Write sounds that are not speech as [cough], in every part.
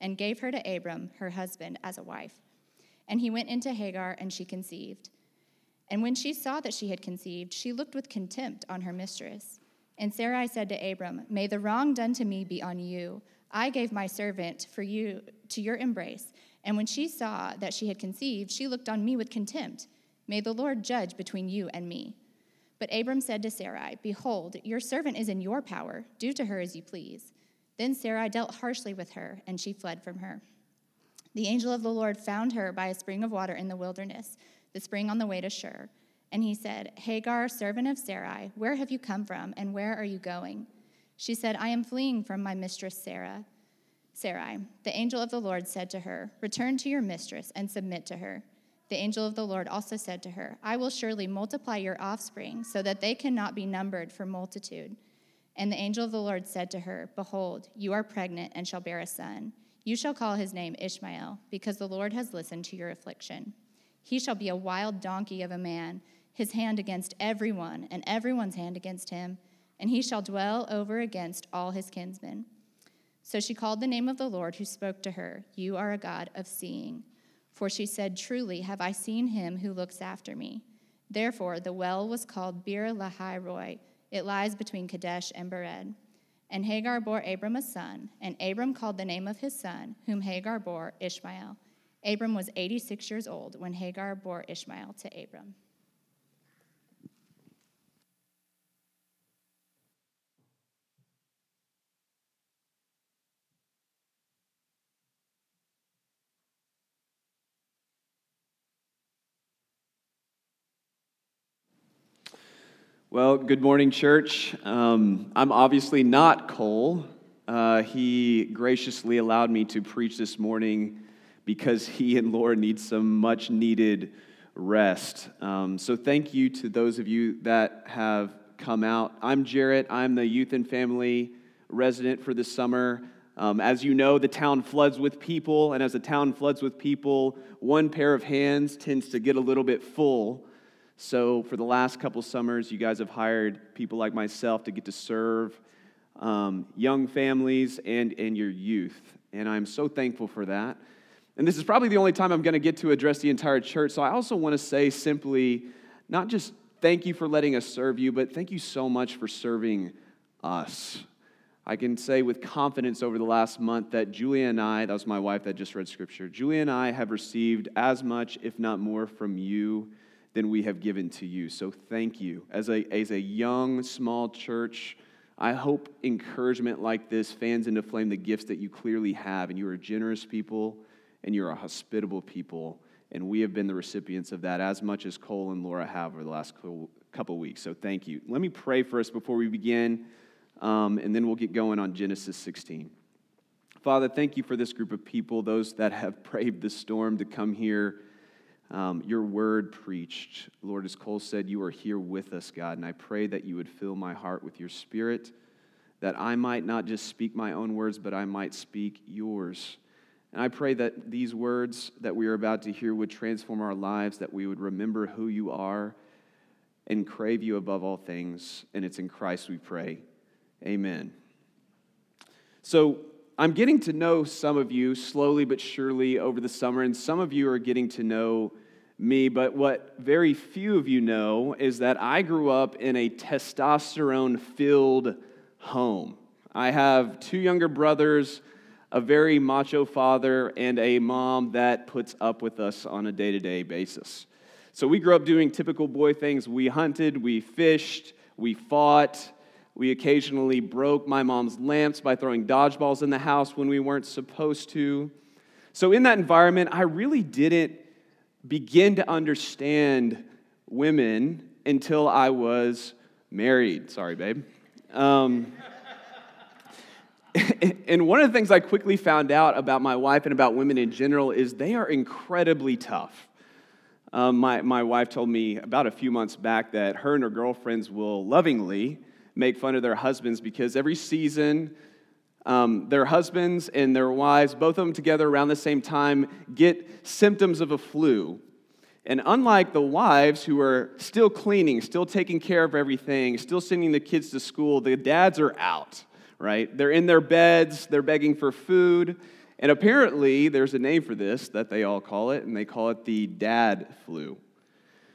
and gave her to Abram, her husband, as a wife. And he went into Hagar, and she conceived. And when she saw that she had conceived, she looked with contempt on her mistress. And Sarai said to Abram, May the wrong done to me be on you. I gave my servant for you to your embrace. And when she saw that she had conceived, she looked on me with contempt. May the Lord judge between you and me. But Abram said to Sarai, Behold, your servant is in your power. Do to her as you please. Then Sarai dealt harshly with her, and she fled from her. The angel of the Lord found her by a spring of water in the wilderness, the spring on the way to Shur. And he said, Hagar, servant of Sarai, where have you come from, and where are you going? She said, I am fleeing from my mistress Sarah. Sarai, the angel of the Lord said to her, Return to your mistress and submit to her. The angel of the Lord also said to her, I will surely multiply your offspring, so that they cannot be numbered for multitude. And the angel of the Lord said to her, Behold, you are pregnant and shall bear a son. You shall call his name Ishmael, because the Lord has listened to your affliction. He shall be a wild donkey of a man, his hand against everyone, and everyone's hand against him, and he shall dwell over against all his kinsmen. So she called the name of the Lord who spoke to her, You are a God of seeing. For she said, Truly have I seen him who looks after me. Therefore the well was called Beer Lahai Roi it lies between Kadesh and Bered. And Hagar bore Abram a son, and Abram called the name of his son, whom Hagar bore Ishmael. Abram was 86 years old when Hagar bore Ishmael to Abram. Well, good morning, church. Um, I'm obviously not Cole. Uh, he graciously allowed me to preach this morning because he and Laura need some much needed rest. Um, so, thank you to those of you that have come out. I'm Jarrett. I'm the youth and family resident for this summer. Um, as you know, the town floods with people, and as the town floods with people, one pair of hands tends to get a little bit full. So, for the last couple summers, you guys have hired people like myself to get to serve um, young families and, and your youth. And I'm so thankful for that. And this is probably the only time I'm going to get to address the entire church. So, I also want to say simply not just thank you for letting us serve you, but thank you so much for serving us. I can say with confidence over the last month that Julia and I, that was my wife that just read scripture, Julia and I have received as much, if not more, from you than we have given to you. So thank you. As a, as a young, small church, I hope encouragement like this fans into flame the gifts that you clearly have. And you are generous people and you're a hospitable people. And we have been the recipients of that as much as Cole and Laura have over the last couple weeks. So thank you. Let me pray for us before we begin, um, and then we'll get going on Genesis 16. Father, thank you for this group of people, those that have [laughs] braved the storm to come here um, your word preached. Lord, as Cole said, you are here with us, God, and I pray that you would fill my heart with your spirit, that I might not just speak my own words, but I might speak yours. And I pray that these words that we are about to hear would transform our lives, that we would remember who you are and crave you above all things. And it's in Christ we pray. Amen. So, I'm getting to know some of you slowly but surely over the summer, and some of you are getting to know me. But what very few of you know is that I grew up in a testosterone filled home. I have two younger brothers, a very macho father, and a mom that puts up with us on a day to day basis. So we grew up doing typical boy things. We hunted, we fished, we fought. We occasionally broke my mom's lamps by throwing dodgeballs in the house when we weren't supposed to. So, in that environment, I really didn't begin to understand women until I was married. Sorry, babe. Um, [laughs] and one of the things I quickly found out about my wife and about women in general is they are incredibly tough. Um, my, my wife told me about a few months back that her and her girlfriends will lovingly make fun of their husbands because every season, um, their husbands and their wives, both of them together around the same time, get symptoms of a flu. And unlike the wives who are still cleaning, still taking care of everything, still sending the kids to school, the dads are out, right? They're in their beds, they're begging for food. And apparently, there's a name for this that they all call it, and they call it the dad flu.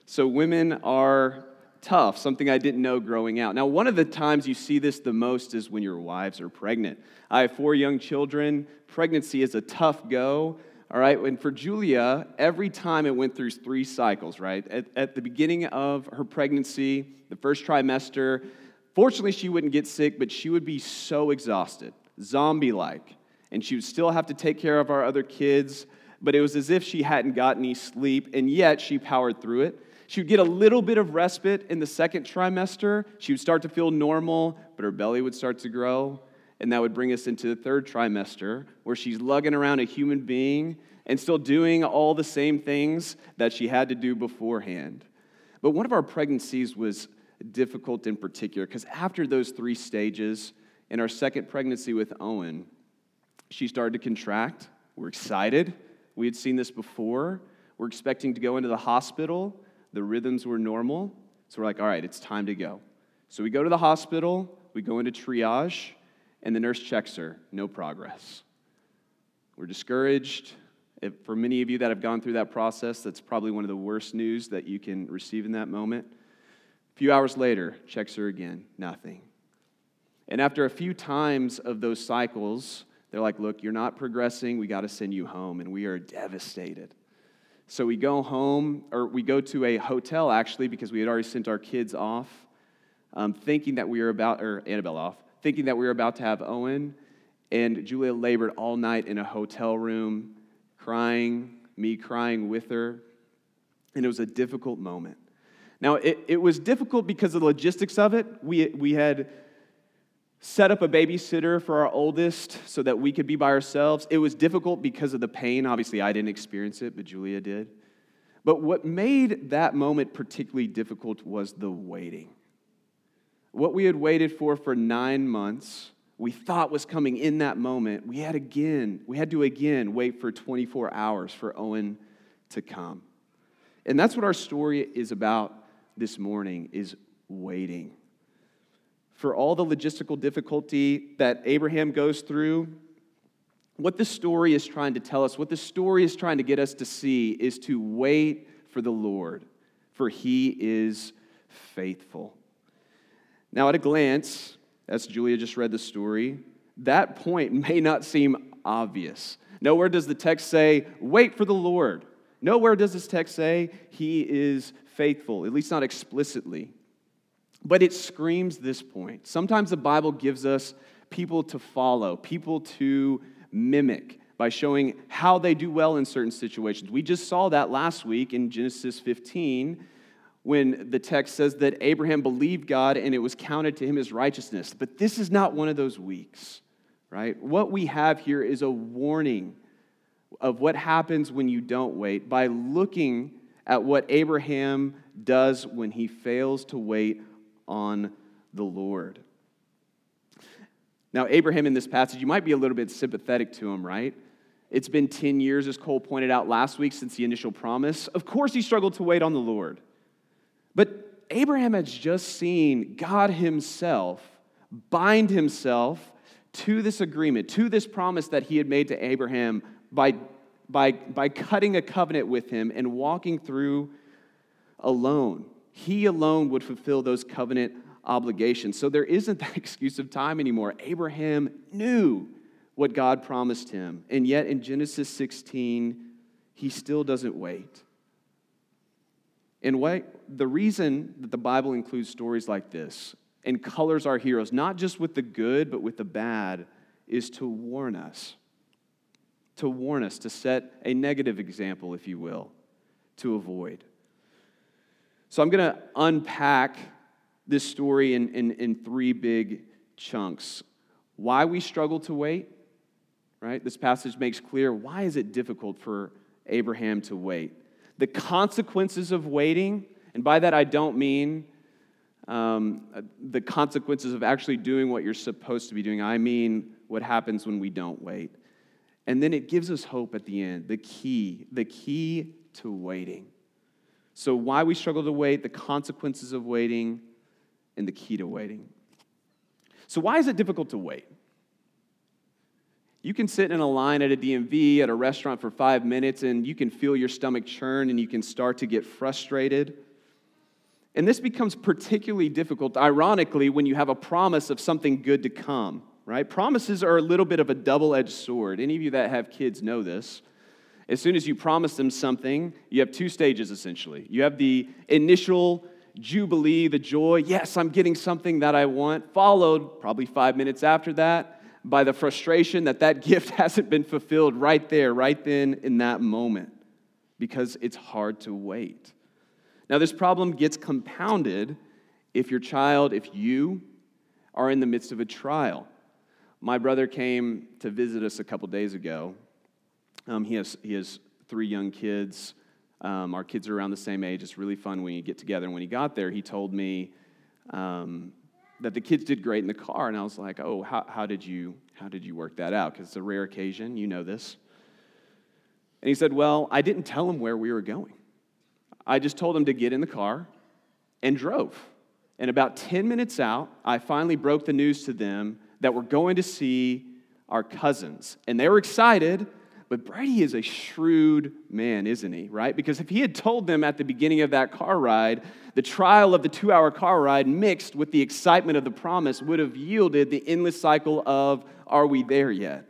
So women are tough, something I didn't know growing out. Now, one of the times you see this the most is when your wives are pregnant. I have four young children. Pregnancy is a tough go. All right, and for Julia, every time it went through three cycles, right? At, at the beginning of her pregnancy, the first trimester, fortunately, she wouldn't get sick, but she would be so exhausted, zombie like and she would still have to take care of our other kids, but it was as if she hadn't gotten any sleep, and yet she powered through it. She would get a little bit of respite in the second trimester. She would start to feel normal, but her belly would start to grow. And that would bring us into the third trimester, where she's lugging around a human being and still doing all the same things that she had to do beforehand. But one of our pregnancies was difficult in particular, because after those three stages, in our second pregnancy with Owen, she started to contract. We're excited. We had seen this before. We're expecting to go into the hospital. The rhythms were normal. So we're like, all right, it's time to go. So we go to the hospital, we go into triage, and the nurse checks her. No progress. We're discouraged. If, for many of you that have gone through that process, that's probably one of the worst news that you can receive in that moment. A few hours later, checks her again. Nothing. And after a few times of those cycles, they're like, look, you're not progressing. We got to send you home. And we are devastated. So we go home, or we go to a hotel actually, because we had already sent our kids off, um, thinking that we were about, or Annabelle off, thinking that we were about to have Owen. And Julia labored all night in a hotel room, crying, me crying with her. And it was a difficult moment. Now, it, it was difficult because of the logistics of it. We, we had set up a babysitter for our oldest so that we could be by ourselves. It was difficult because of the pain. Obviously, I didn't experience it, but Julia did. But what made that moment particularly difficult was the waiting. What we had waited for for nine months, we thought was coming in that moment, we had again, we had to again wait for 24 hours for Owen to come. And that's what our story is about this morning is waiting for all the logistical difficulty that Abraham goes through, what the story is trying to tell us, what the story is trying to get us to see, is to wait for the Lord, for he is faithful. Now, at a glance, as Julia just read the story, that point may not seem obvious. Nowhere does the text say, wait for the Lord. Nowhere does this text say, he is faithful, at least not explicitly. But it screams this point. Sometimes the Bible gives us people to follow, people to mimic by showing how they do well in certain situations. We just saw that last week in Genesis 15 when the text says that Abraham believed God and it was counted to him as righteousness. But this is not one of those weeks, right? What we have here is a warning of what happens when you don't wait by looking at what Abraham does when he fails to wait on the Lord. Now, Abraham in this passage, you might be a little bit sympathetic to him, right? It's been 10 years, as Cole pointed out last week, since the initial promise. Of course, he struggled to wait on the Lord. But Abraham has just seen God himself bind himself to this agreement, to this promise that he had made to Abraham by, by, by cutting a covenant with him and walking through alone. He alone would fulfill those covenant obligations. So there isn't [laughs] that excuse of time anymore. Abraham knew what God promised him. And yet in Genesis 16, he still doesn't wait. And what, the reason that the Bible includes stories like this and colors our heroes, not just with the good, but with the bad, is to warn us. To warn us, to set a negative example, if you will, to avoid. So I'm going to unpack this story in, in, in three big chunks. why we struggle to wait, right? This passage makes clear why is it difficult for Abraham to wait? The consequences of waiting, and by that I don't mean um, the consequences of actually doing what you're supposed to be doing. I mean what happens when we don't wait. And then it gives us hope at the end, the key, the key to waiting. So, why we struggle to wait, the consequences of waiting, and the key to waiting. So, why is it difficult to wait? You can sit in a line at a DMV at a restaurant for five minutes and you can feel your stomach churn and you can start to get frustrated. And this becomes particularly difficult, ironically, when you have a promise of something good to come, right? Promises are a little bit of a double edged sword. Any of you that have kids know this. As soon as you promise them something, you have two stages essentially. You have the initial jubilee, the joy, yes, I'm getting something that I want, followed probably five minutes after that by the frustration that that [laughs] gift hasn't been fulfilled right there, right then, in that moment, because it's hard to wait. Now, this problem gets compounded if your child, if you are in the midst of a trial. My brother came to visit us a couple days ago. Um, he, has, he has three young kids. Um, our kids are around the same age. It's really fun when you get together. And when he got there, he told me um, that the kids did great in the car. And I was like, oh, how, how, did, you, how did you work that out? Because it's a rare occasion. You know this. And he said, well, I didn't tell them where we were going. I just told him to get in the car and drove. And about 10 minutes out, I finally broke the news to them that we're going to see our cousins. And they were excited, but Brady is a shrewd man, isn't he? Right? Because if he had told them at the beginning of that car ride, the trial of the two hour car ride mixed with the excitement of the promise would have yielded the endless cycle of, Are we there yet?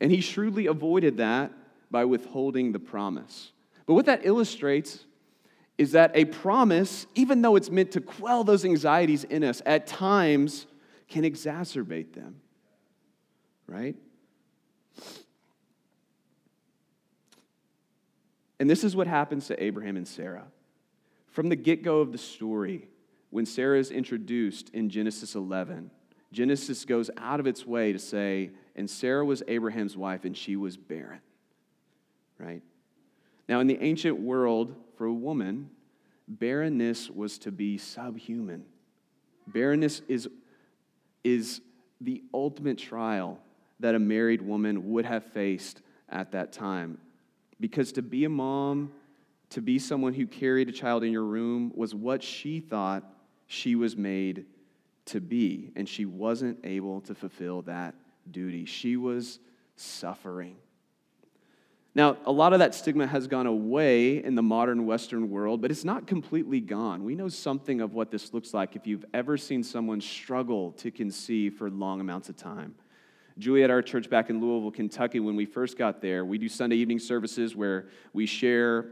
And he shrewdly avoided that by withholding the promise. But what that illustrates is that a promise, even though it's meant to quell those anxieties in us, at times can exacerbate them. Right? And this is what happens to Abraham and Sarah. From the get go of the story, when Sarah is introduced in Genesis 11, Genesis goes out of its way to say, and Sarah was Abraham's wife, and she was barren. Right? Now, in the ancient world, for a woman, barrenness was to be subhuman. Barrenness is, is the ultimate trial that a married woman would have faced at that time. Because to be a mom, to be someone who carried a child in your room, was what she thought she was made to be. And she wasn't able to fulfill that duty. She was suffering. Now, a lot of that stigma has gone away in the modern Western world, but it's not completely gone. We know something of what this looks like if you've ever seen someone struggle to conceive for long amounts of time. Julie at our church back in Louisville, Kentucky, when we first got there, we do Sunday evening services where we share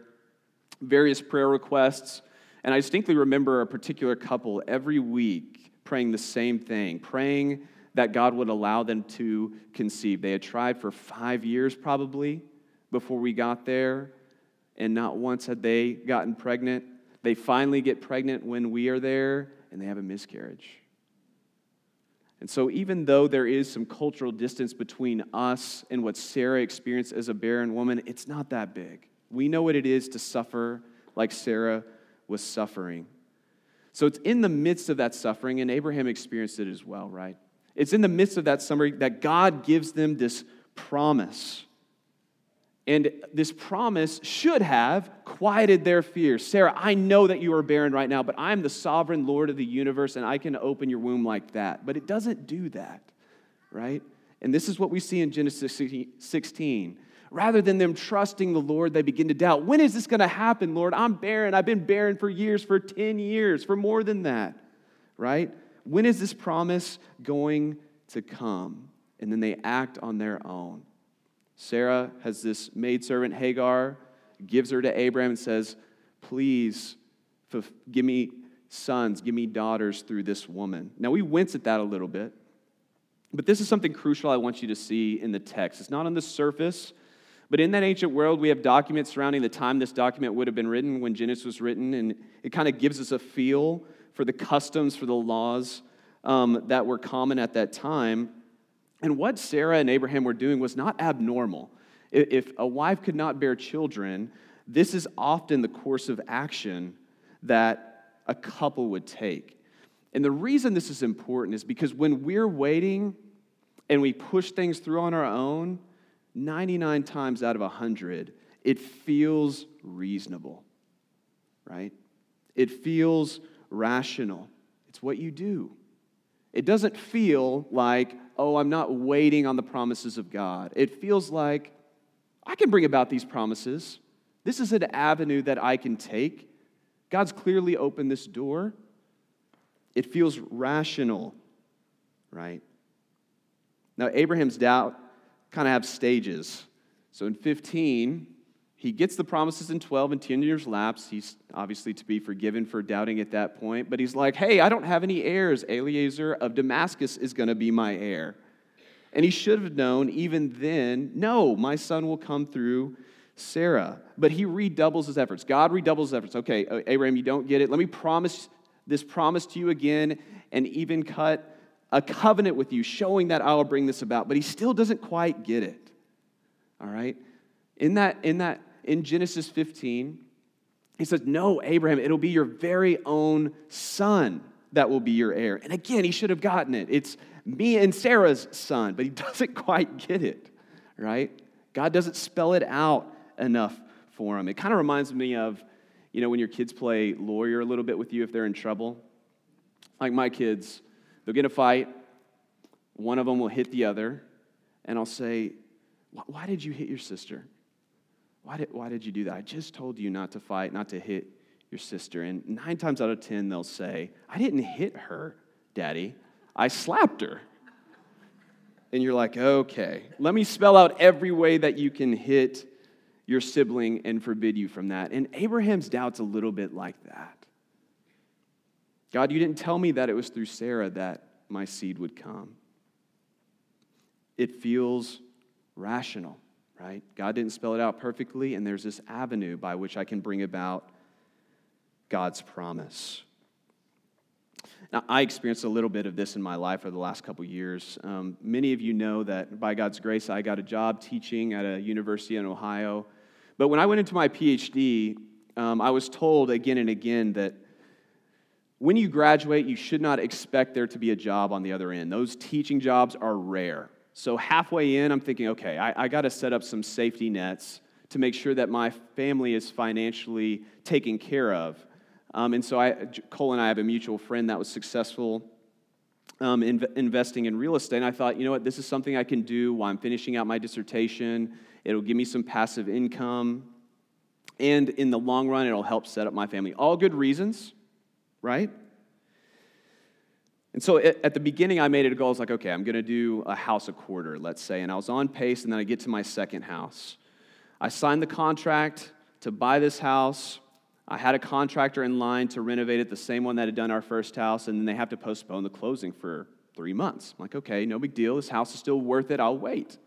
various prayer requests. And I distinctly remember a particular couple every week praying the same thing, praying that God would allow them to conceive. They had tried for five years, probably before we got there, and not once had they gotten pregnant. They finally get pregnant when we are there, and they have a miscarriage. And so, even though there is some cultural distance between us and what Sarah experienced as a barren woman, it's not that big. We know what it is to suffer like Sarah was suffering. So, it's in the midst of that suffering, and Abraham experienced it as well, right? It's in the midst of that suffering that God gives them this promise and this promise should have quieted their fear. Sarah, I know that you are barren right now, but I'm the sovereign Lord of the universe and I can open your womb like that. But it doesn't do that, right? And this is what we see in Genesis 16. Rather than them trusting the Lord, they begin to doubt. When is this going to happen, Lord? I'm barren. I've been barren for years, for 10 years, for more than that, right? When is this promise going to come? And then they act on their own. Sarah has this maidservant, Hagar, gives her to Abraham and says, Please give me sons, give me daughters through this woman. Now, we wince at that a little bit, but this is something crucial I want you to see in the text. It's not on the surface, but in that ancient world, we have documents surrounding the time this document would have been written when Genesis was written, and it kind of gives us a feel for the customs, for the laws um, that were common at that time. And what Sarah and Abraham were doing was not abnormal. If a wife could not bear children, this is often the course of action that a couple would take. And the reason this is important is because when we're waiting and we push things through on our own, 99 times out of 100, it feels reasonable, right? It feels rational. It's what you do. It doesn't feel like, oh, I'm not waiting on the promises of God. It feels like, I can bring about these promises. This is an avenue that I can take. God's clearly opened this door. It feels rational, right? Now, Abraham's doubt kind of have stages. So in 15, he gets the promises in 12 and 10 years lapse. He's obviously to be forgiven for doubting at that point, but he's like, hey, I don't have any heirs. Eliezer of Damascus is going to be my heir. And he should have known even then, no, my son will come through Sarah. But he redoubles his efforts. God redoubles his efforts. Okay, Abraham, you don't get it. Let me promise this promise to you again and even cut a covenant with you, showing that I will bring this about. But he still doesn't quite get it. All right? In that, in that in Genesis 15, he says, No, Abraham, it'll be your very own son that will be your heir. And again, he should have gotten it. It's me and Sarah's son, but he [laughs] doesn't quite get it, right? God doesn't spell it out enough for him. It kind of reminds me of, you know, when your kids play lawyer a little bit with you if they're in trouble. Like my kids, they'll get a fight, one of them will hit the other, and I'll say, Why did you hit your sister? Why did, why did you do that? I just told you not to fight, not to hit your sister. And nine times out of ten, they'll say, I didn't hit her, Daddy. I slapped her. And you're like, okay, let me spell out every way that you can hit your sibling and forbid you from that. And Abraham's doubt's a little bit like that. God, you didn't tell me that it was through Sarah that my seed would come. It feels rational right? God didn't spell it out perfectly, and there's this avenue by which I can bring about God's promise. Now, I experienced a little bit of this in my life over the last couple years. Um, many of you know that by God's grace, I got a job teaching at a university in Ohio. But when I went into my PhD, um, I was told again and again that when you graduate, you should not expect there to be a job on the other end. Those teaching jobs are rare. So, halfway in, I'm thinking, okay, I, I got to set up some safety nets to make sure that my family is financially taken care of. Um, and so, I, Cole and I have a mutual friend that was successful um, in, investing in real estate. And I thought, you know what, this is something I can do while I'm finishing out my dissertation. It'll give me some passive income. And in the long run, it'll help set up my family. All good reasons, right? And so at the beginning, I made it a goal. I was like, okay, I'm going to do a house a quarter, let's say. And I was on pace, and then I get to my second house. I signed the contract to buy this house. I had a contractor in line to renovate it, the same one that had done our first house, and then they have to postpone the closing for three months. I'm like, okay, no big deal. This house is still worth it. I'll wait.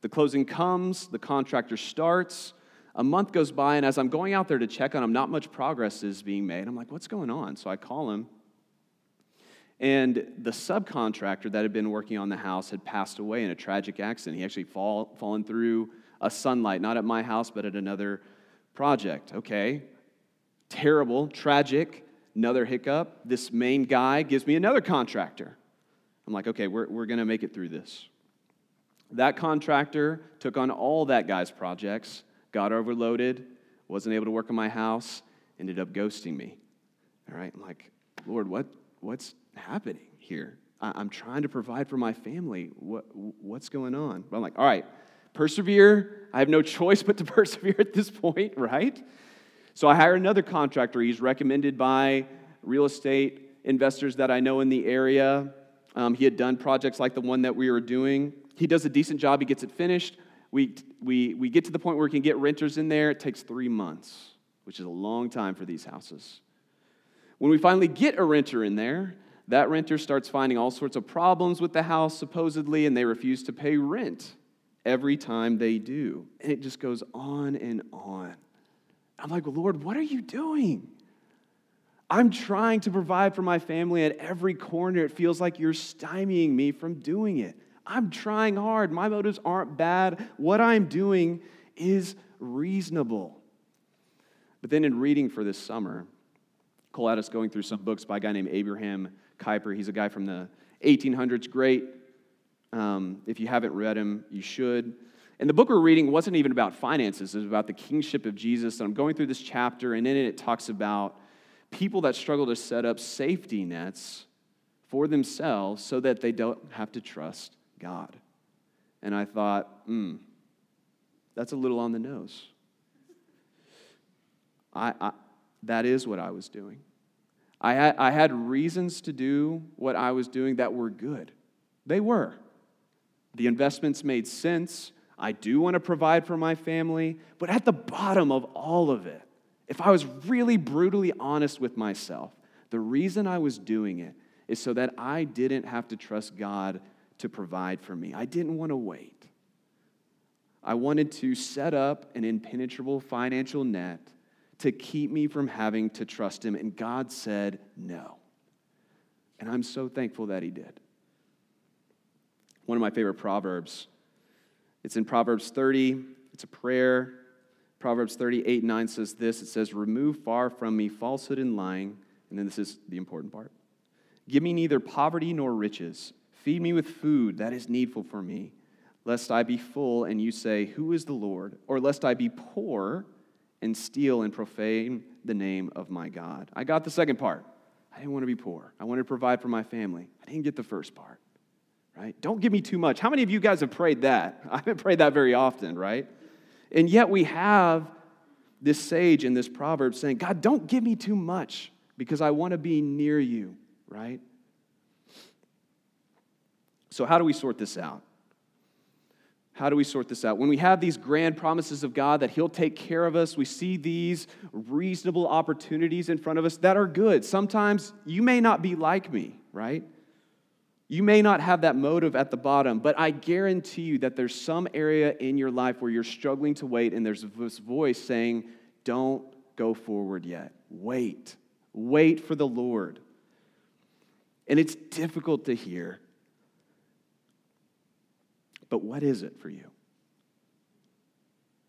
The closing comes, the contractor starts. A month goes by, and as I'm going out there to check on him, not much progress is being made. I'm like, what's going on? So I call him. And the subcontractor that had been working on the house had passed away in a tragic accident. He actually fall, fallen through a sunlight, not at my house, but at another project. Okay, terrible, tragic, another hiccup. This main guy gives me another contractor. I'm like, okay, we're, we're going to make it through this. That contractor took on all that guy's projects, got overloaded, wasn't able to work on my house, ended up ghosting me. All right, I'm like, Lord, what, what's happening here? I, am trying to provide for my family. What, what's going on? But I'm like, all right, persevere. I have no [laughs] choice but to [laughs] persevere at this point, right? So I hire another contractor. He's recommended by real estate investors that I know in the area. Um, he had done projects like the one that we were doing. He does a decent job, he gets it finished. We, we, we get to the point where we can get renters in there. It takes three months, which is a long time for these houses. When we finally get a renter in there, that renter starts finding all sorts of problems with the house, supposedly, and they refuse to pay rent every time they do. And it just goes on and on. I'm like, Lord, what are you doing? I'm trying to provide for my family at every corner. It feels like you're stymieing me from doing it. I'm trying hard. My motives aren't bad. What I'm doing is reasonable. But then in reading for this summer, Cole had us going through some books by a guy named Abraham Kuyper. He's a guy from the 1800s, great. Um, if you haven't read him, you should. And the book we're reading wasn't even about finances, it was about the kingship of Jesus. And I'm going through this chapter, and in it, it talks about people that struggle to set up safety nets for themselves so that they don't have to trust God. And I thought, hmm, that's a little on the nose. I, I, that is what I was doing. I had, I had reasons to do what I was doing that were good. They were. The investments made sense. I do want to provide for my family. But at the bottom of all of it, if I was really brutally honest with myself, the reason I was doing it is so that I didn't have to trust God to provide for me. I didn't want to wait. I wanted to set up an impenetrable financial net to keep me from having to trust Him. And God said no. And I'm so thankful that He did. One of my favorite proverbs. It's in Proverbs 30. It's a prayer. Proverbs 38 9 says this it says, Remove far from me falsehood and lying. And then this is the important part Give me neither poverty nor riches. Feed me with food that is needful for me, lest I be full and you say, Who is the Lord? Or lest I be poor and steal and profane the name of my God. I got the second part. I didn't want to be poor. I wanted to provide for my family. I didn't get the first part, right? Don't give me too much. How many of you guys have prayed that? [laughs] I haven't prayed that very often, right? And yet we have this sage in this proverb saying, God, don't give me too much because I want to be near you, right? So, how do we sort this out? How do we sort this out? When we have these grand promises of God that He'll take care of us, we see these reasonable opportunities in front of us that are good. Sometimes you may not be like me, right? You may not have that motive at the bottom, but I guarantee you that there's some area in your life where you're struggling to wait, and there's this voice saying, Don't go forward yet. Wait. Wait for the Lord. And it's difficult to hear. But what is it for you?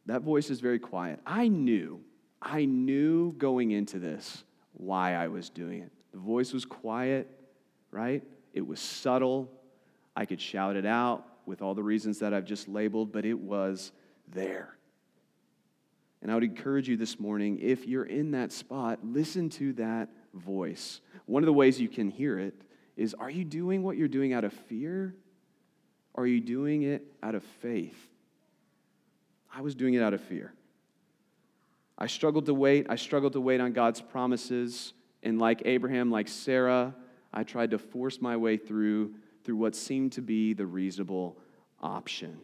That voice is very quiet. I knew, I knew going into this why I was doing it. The voice was quiet, right? It was subtle. I could shout it out with all the reasons that I've just labeled, but it was there. And I would encourage you this morning, if you're in that spot, listen to that voice. One of the ways you can hear it is are you doing what you're doing out of fear are you doing it out of faith? I was doing it out of fear. I struggled to wait. I struggled to wait on God's promises. And like Abraham, like Sarah, I tried to force my way through through what seemed to be the reasonable option.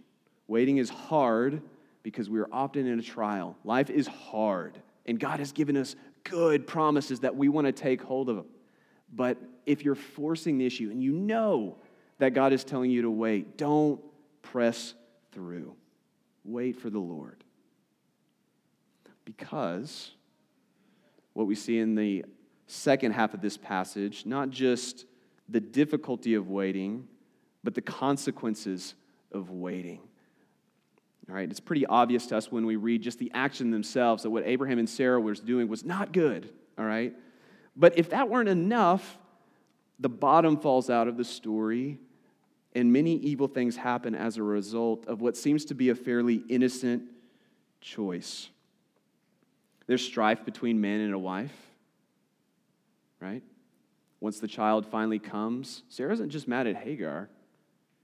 Waiting is hard because we are often in a trial. Life is hard, and God has given us good promises that we want to take hold of. But if you're forcing the issue and you know that God is telling you to wait. Don't press through. Wait for the Lord. Because what we see in the second half of this passage, not just the difficulty of waiting, but the consequences of waiting. All right, it's pretty obvious to us when we read just the action themselves that what Abraham and Sarah was doing was not good. All right, but if that weren't enough, the bottom falls out of the story and many evil things happen as a result of what seems to be a fairly innocent choice. There's strife between man and a wife, right? Once the child finally comes, Sarah isn't just mad at Hagar,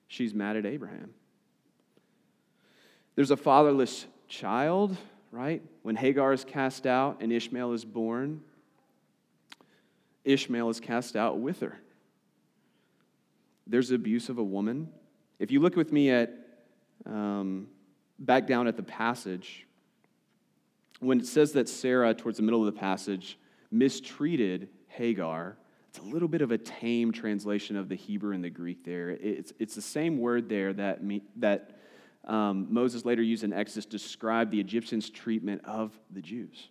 she's mad at Abraham. There's a fatherless child, right? When Hagar is cast out and Ishmael is born, Ishmael is cast out with her there's abuse of a woman. If you look with me at um, back down at the passage, when it says that Sarah, towards the middle of the passage, mistreated Hagar, it's a little bit of a tame translation of the Hebrew and the Greek there. It's, it's the same word there that, me, that um, Moses later used in Exodus to describe the Egyptians' treatment of the Jews.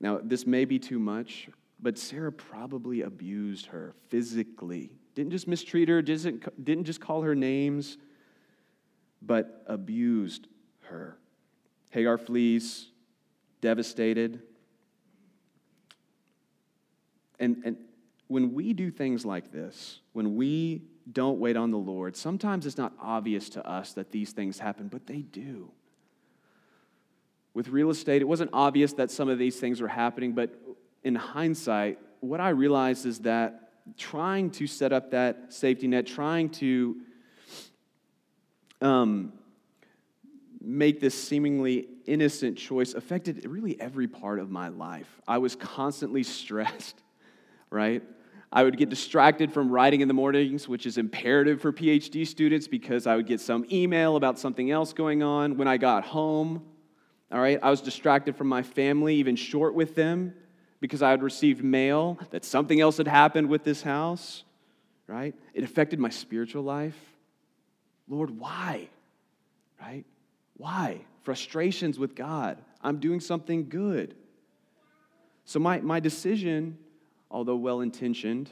Now, this may be too much, but Sarah probably abused her physically Didn't just mistreat her, didn't, didn't just call her names, but abused her. Hagar flees, devastated. And, and when we do things like this, when we don't wait on the Lord, sometimes it's not obvious to us that these things happen, but they do. With real estate, it wasn't obvious that some of these things were happening, but in hindsight, what I realized is that trying to set up that safety net, trying to um, make this seemingly innocent choice affected really every part of my life. I was constantly stressed, [laughs] right? I would get distracted from writing in the mornings, which is imperative for PhD students because I would get some email about something else going on. When I got home, all right, I was distracted from my family, even short with them, because I had received mail that something else had happened with this house, right? It affected my spiritual life. Lord, why? Right? Why? Frustrations with God. I'm doing something good. So, my, my decision, although well intentioned,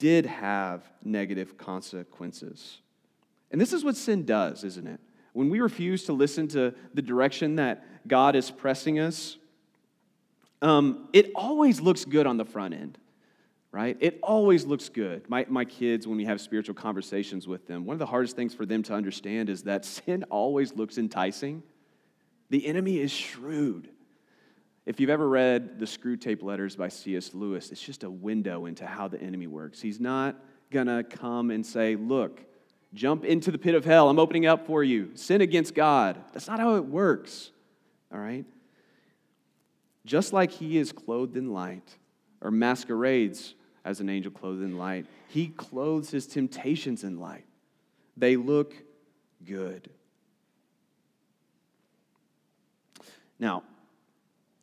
did have negative consequences. And this is what sin does, isn't it? When we refuse to listen to the direction that God is pressing us, um, it always looks good on the front end right? It always looks good. My, my kids, when we have spiritual conversations with them, one of the hardest things for them to understand is that [laughs] sin always looks enticing. The enemy is shrewd. If you've ever read the Screwtape Letters by C.S. Lewis, it's just a window into how the enemy works. He's not to come and say, Look, jump into the pit of hell. I'm opening up for you. Sin against God. That's not how it works. All right? Just like he is clothed in light or masquerades as an angel clothed in light. He clothes his temptations in light. They look good. Now,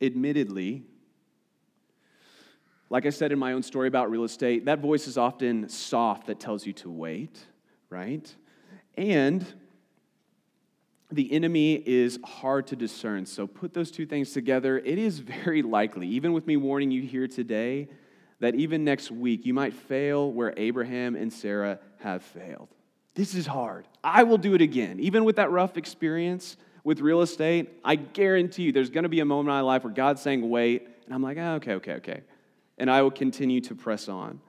admittedly, like I said in my own story about real estate, that voice is often soft that tells you to wait, right? And the enemy is hard to discern. So put those two things together. It is very likely, even with me warning you here today, that even next week you might fail where Abraham and Sarah have failed. This is hard. I will do it again. Even with that rough experience with real estate, I guarantee you there's going to be a moment in my life where God's saying, wait. And I'm like, oh, okay, okay, okay. And I will continue to press on.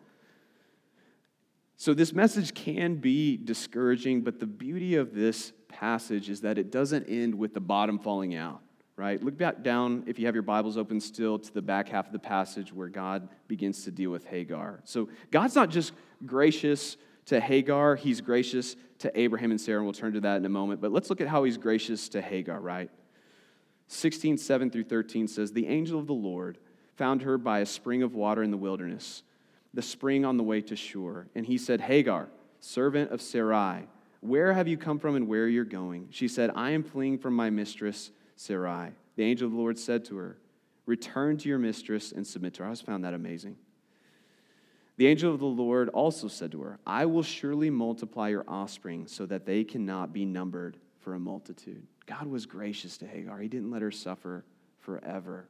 So, this message can be discouraging, but the beauty of this passage is that it doesn't end with the bottom falling out right? Look back down, if you have your Bibles open still, to the back half of the passage where God begins to deal with Hagar. So God's not just gracious to Hagar, he's gracious to Abraham and Sarah, and we'll turn to that in a moment. But let's look at how he's gracious to Hagar, right? 16, 7 through 13 says, The angel of the Lord found her by a spring of water in the wilderness, the spring on the way to Shur. And he said, Hagar, servant of Sarai, where have you come from and where are you're going? She said, I am fleeing from my mistress Sarai. The angel of the Lord said to her, Return to your mistress and submit to her. I found that amazing. The angel of the Lord also said to her, I will surely multiply your offspring so that they cannot be numbered for a multitude. God was gracious to Hagar. He didn't let her suffer forever,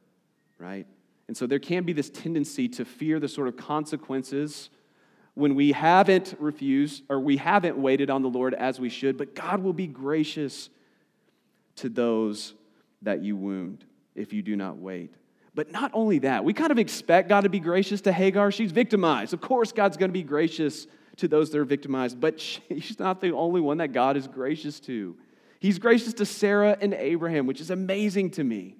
right? And so there can be this tendency to fear the sort of consequences when we haven't refused or we haven't waited on the Lord as we should, but God will be gracious to those that you wound if you do not wait. But not only that, we kind of expect God to be gracious to Hagar. She's victimized. Of course, God's going to be gracious to those that are victimized, but [laughs] she's not the only one that God is gracious to. He's gracious to Sarah and Abraham, which is amazing to me.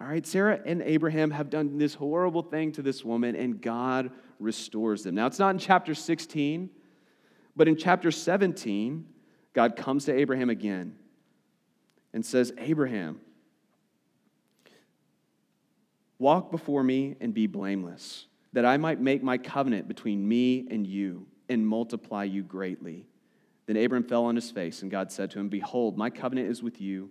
All right, Sarah and Abraham have done this horrible thing to this woman, and God restores them. Now, it's not in chapter 16, but in chapter 17, God comes to Abraham again and says, Abraham, Walk before me and be blameless, that I might make my covenant between me and you and multiply you greatly. Then Abram fell on his face, and God said to him, Behold, my covenant is with you,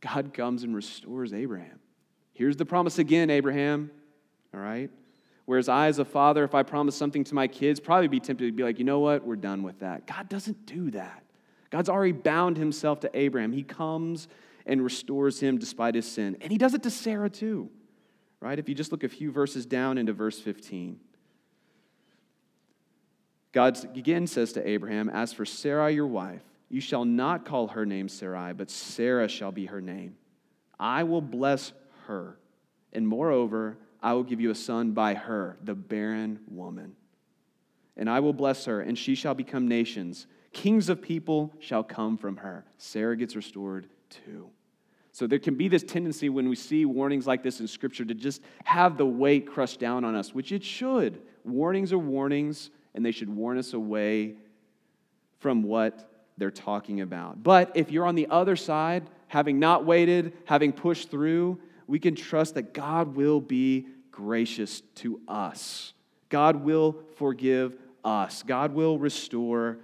God comes and restores Abraham. Here's the promise again, Abraham. All right? Whereas I, as a father, if I promise something to my kids, probably be tempted to be like, you know what? We're done with that. God doesn't do that. God's already bound himself to Abraham. He comes and restores him despite his sin. And he does it to Sarah too, right? If you just look a few verses down into verse 15. God again says to Abraham, As for Sarah, your wife, you shall not call her name Sarai, but Sarah shall be her name. I will bless her, and moreover, I will give you a son by her, the barren woman. And I will bless her, and she shall become nations. Kings of people shall come from her. Sarah gets restored too. So there can be this tendency when we see warnings like this in Scripture to just have the weight crushed down on us, which it should. Warnings are warnings, and they should warn us away from what they're talking about. But if you're on the other side, having not waited, having pushed through, we can trust that God will be gracious to us. God will forgive us. God will restore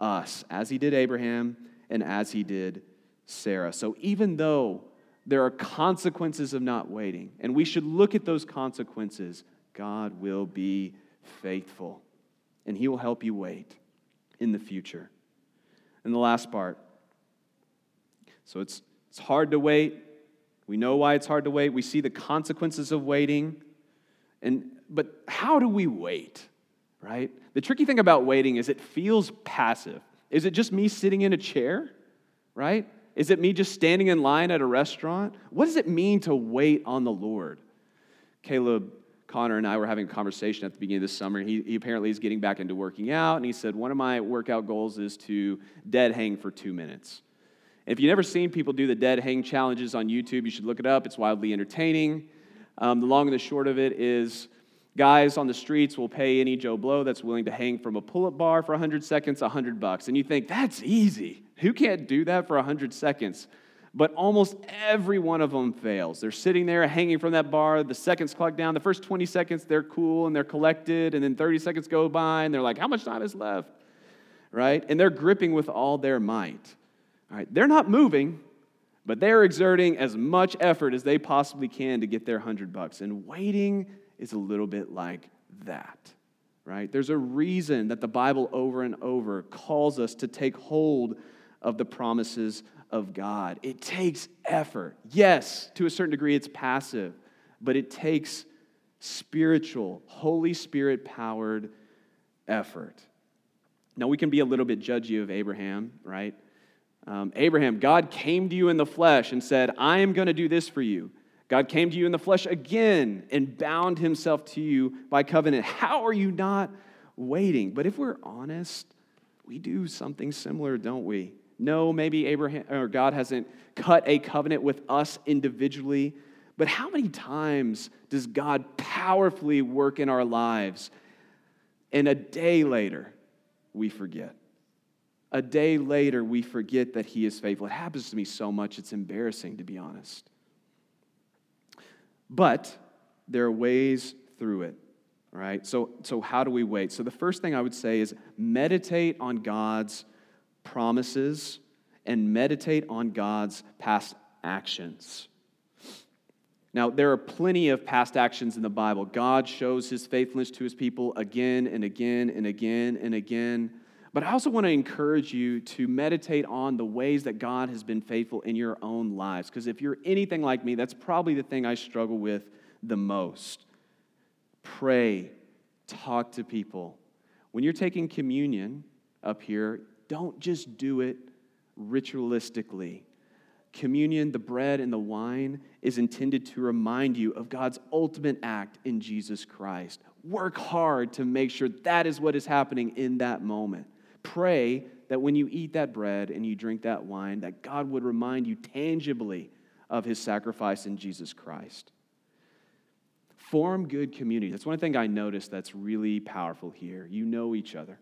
us, as He did Abraham and as He did Sarah. So even though there are consequences of not waiting, and we should look at those consequences, God will be faithful, and He will help you wait in the future. And the last part. So it's, it's hard to wait. We know why it's hard to wait. We see the consequences of waiting. And, but how do we wait, right? The tricky thing about waiting is it feels passive. Is it just me sitting in a chair, right? Is it me just standing in line at a restaurant? What does it mean to wait on the Lord? Caleb Connor and I were having a conversation at the beginning of this summer. He, he apparently is getting back into working out, and he said, One of my workout goals is to dead hang for two minutes. If you've never seen people do the dead hang challenges on YouTube, you should look it up. It's wildly entertaining. Um, the long and the short of it is guys on the streets will pay any Joe Blow that's willing to hang from a pull up bar for 100 seconds 100 bucks. And you think, that's easy. Who can't do that for 100 seconds? But almost every one of them fails. They're sitting there hanging from that bar. The seconds clock down. The first 20 seconds, they're cool and they're collected. And then 30 seconds go by and they're like, how much time is left? Right? And they're gripping with all their might. All right? They're not moving, but they're exerting as much effort as they possibly can to get their 100 bucks. And waiting is a little bit like that right? There's a reason that the Bible over and over calls us to take hold of the promises of God. It takes effort. Yes, to a certain degree, it's passive, but it takes spiritual, Holy Spirit powered effort. Now, we can be a little bit judgy of Abraham, right? Um, Abraham, God came to you in the flesh and said, I am going to do this for you. God came to you in the flesh again and bound himself to you by covenant. How are you not waiting? But if we're honest, we do something similar, don't we? No, maybe Abraham or God hasn't cut a covenant with us individually, but how many times does God powerfully work in our lives and a day later we forget? A day later we forget that He is faithful. It happens to me so much, it's embarrassing to be honest. But there are ways through it, right? So, so how do we wait? So the first thing I would say is meditate on God's promises and meditate on God's past actions. Now, there are plenty of past actions in the Bible. God shows his faithfulness to his people again and again and again and again. But I also want to encourage you to meditate on the ways that God has been faithful in your own lives. Because if you're anything like me, that's probably the thing I struggle with the most. Pray, talk to people. When you're taking communion up here, don't just do it ritualistically. Communion, the bread and the wine, is intended to remind you of God's ultimate act in Jesus Christ. Work hard to make sure that is what is happening in that moment. Pray that when you eat that bread and you drink that wine, that God would remind you tangibly of his sacrifice in Jesus Christ. Form good community. That's one thing I noticed that's really powerful here. You know each other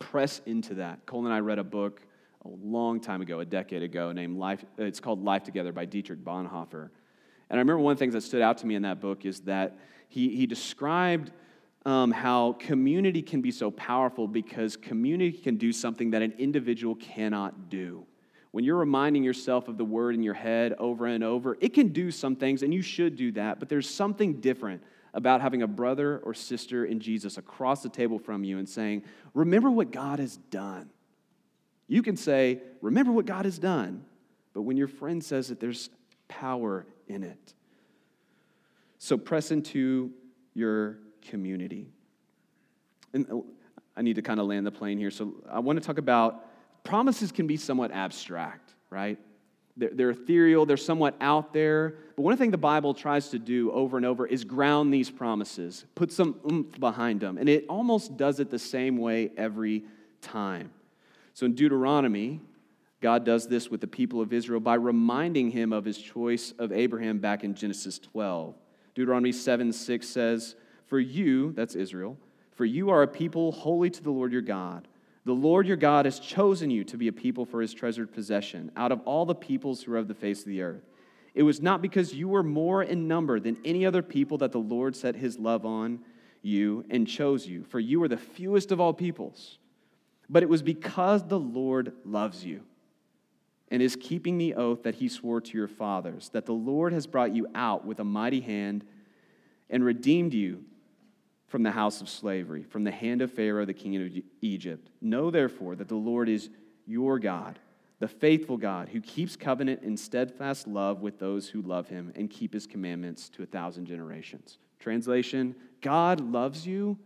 press into that. Cole and I read a book a long time ago, a decade ago, named Life. It's called Life Together by Dietrich Bonhoeffer. And I remember one of the things that stood out to me in that book is that he, he described um, how community can be so powerful because community can do something that an individual cannot do. When you're reminding yourself of the word in your head over and over, it can do some things, and you should do that, but there's something different about having a brother or sister in Jesus across the table from you and saying, Remember what God has done. You can say, Remember what God has done, but when your friend says it, there's power in it. So press into your community. And uh, I need to kind of land the plane here. So I want to talk about promises can be somewhat abstract, right? They're, they're ethereal, they're somewhat out there. But one thing the Bible tries to do over and over is ground these promises, put some oomph behind them. And it almost does it the same way every time. So in Deuteronomy, God does this with the people of Israel by reminding him of his choice of Abraham back in Genesis 12. Deuteronomy 7 6 says, For you, that's Israel, for you are a people holy to the Lord your God. The Lord your God has chosen you to be a people for his treasured possession out of all the peoples who are of the face of the earth. It was not because you were more in number than any other people that the Lord set his love on you and chose you, for you were the fewest of all peoples. But it was because the Lord loves you and is keeping the oath that he swore to your fathers, that the Lord has brought you out with a mighty hand and redeemed you from the house of slavery, from the hand of Pharaoh, the king of Egypt. Know therefore that the Lord is your God, the faithful God, who keeps covenant and steadfast love with those who love him and keep his commandments to a thousand generations. Translation God loves you.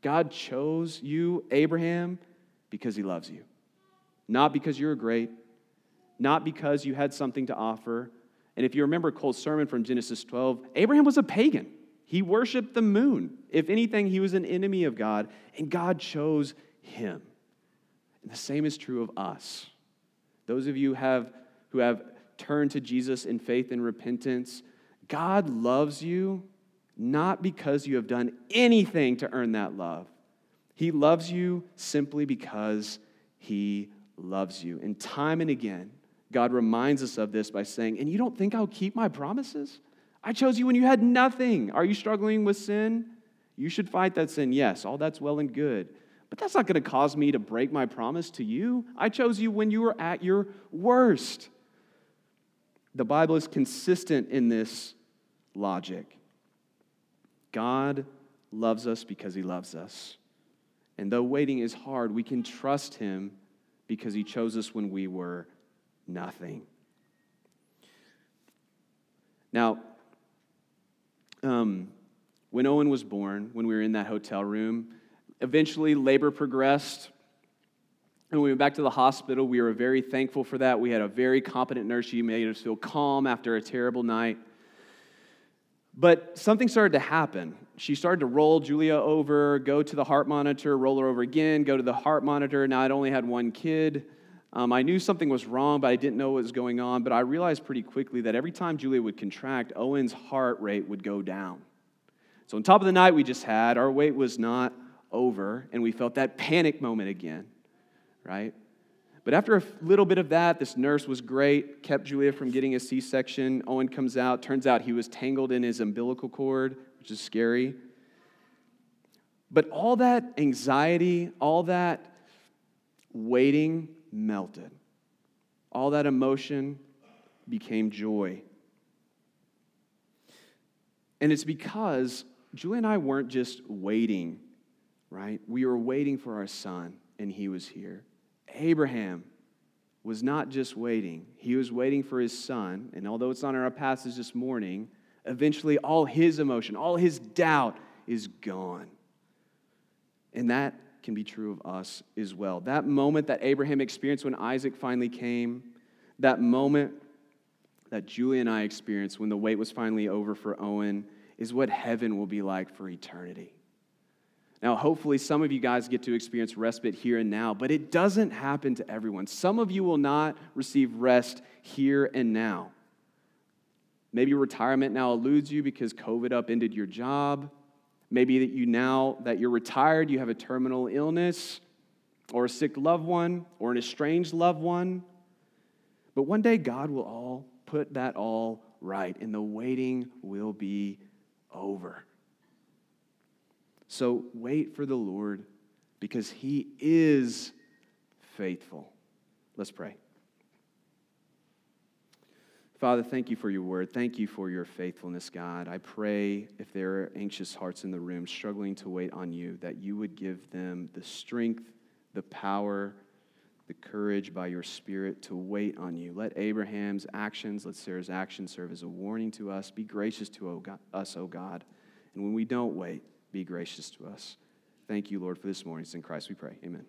God chose you, Abraham, because he loves you. Not because you're great, not because you had something to offer. And if you remember Cole's sermon from Genesis 12, Abraham was a pagan. He worshiped the moon. If anything, he was an enemy of God, and God chose him. And the same is true of us. Those of you have, who have turned to Jesus in faith and repentance, God loves you not because you have done anything to earn that love. He loves you simply because he loves you. And time and again, God reminds us of this by saying, And you don't think I'll keep my promises? I chose you when you had nothing. Are you struggling with sin? You should fight that sin. Yes, all that's well and good. But that's not going to cause me to break my promise to you. I chose you when you were at your worst. The Bible is consistent in this logic. God loves us because he loves us. And though waiting is hard, we can trust him because he chose us when we were nothing. Now, um, when Owen was born, when we were in that hotel room, eventually labor progressed. And we went back to the hospital, we were very thankful for that. We had a very competent nurse. She made us feel calm after a terrible night. But something started to happen. She started to roll Julia over, go to the heart monitor, roll her over again, go to the heart monitor. Now I'd only had one kid. Um, I knew something was wrong, but I didn't know what was going on. But I realized pretty quickly that every time Julia would contract, Owen's heart rate would go down. So, on top of the night we just had, our wait was not over, and we felt that panic moment again, right? But after a little bit of that, this nurse was great, kept Julia from getting a C section. Owen comes out. Turns out he was tangled in his umbilical cord, which is scary. But all that anxiety, all that waiting melted. All that emotion became joy. And it's because Julie and I weren't just waiting, right? We were waiting for our son, and he was here. Abraham was not just waiting, he was waiting for his son. And although it's not in our passage this morning, eventually all his emotion, all his doubt is gone. And that can be true of us as well. That moment that Abraham experienced when Isaac finally came, that moment that Julie and I experienced when the wait was finally over for Owen, is what heaven will be like for eternity. Now, hopefully, some of you guys get to experience respite here and now, but it doesn't happen to everyone. Some of you will not receive rest here and now. Maybe retirement now eludes you because COVID upended your job. Maybe that you now that you're retired, you have a terminal illness or a sick loved one or an estranged loved one. But one day God will all put that all right and the waiting will be over. So wait for the Lord because he is faithful. Let's pray. Father, thank you for your word. Thank you for your faithfulness, God. I pray if there are anxious hearts in the room struggling to wait on you, that you would give them the strength, the power, the courage by your Spirit to wait on you. Let Abraham's actions, let Sarah's actions serve as a warning to us. Be gracious to us, O God. And when we don't wait, be gracious to us. Thank you, Lord, for this morning. It's in Christ we pray. Amen.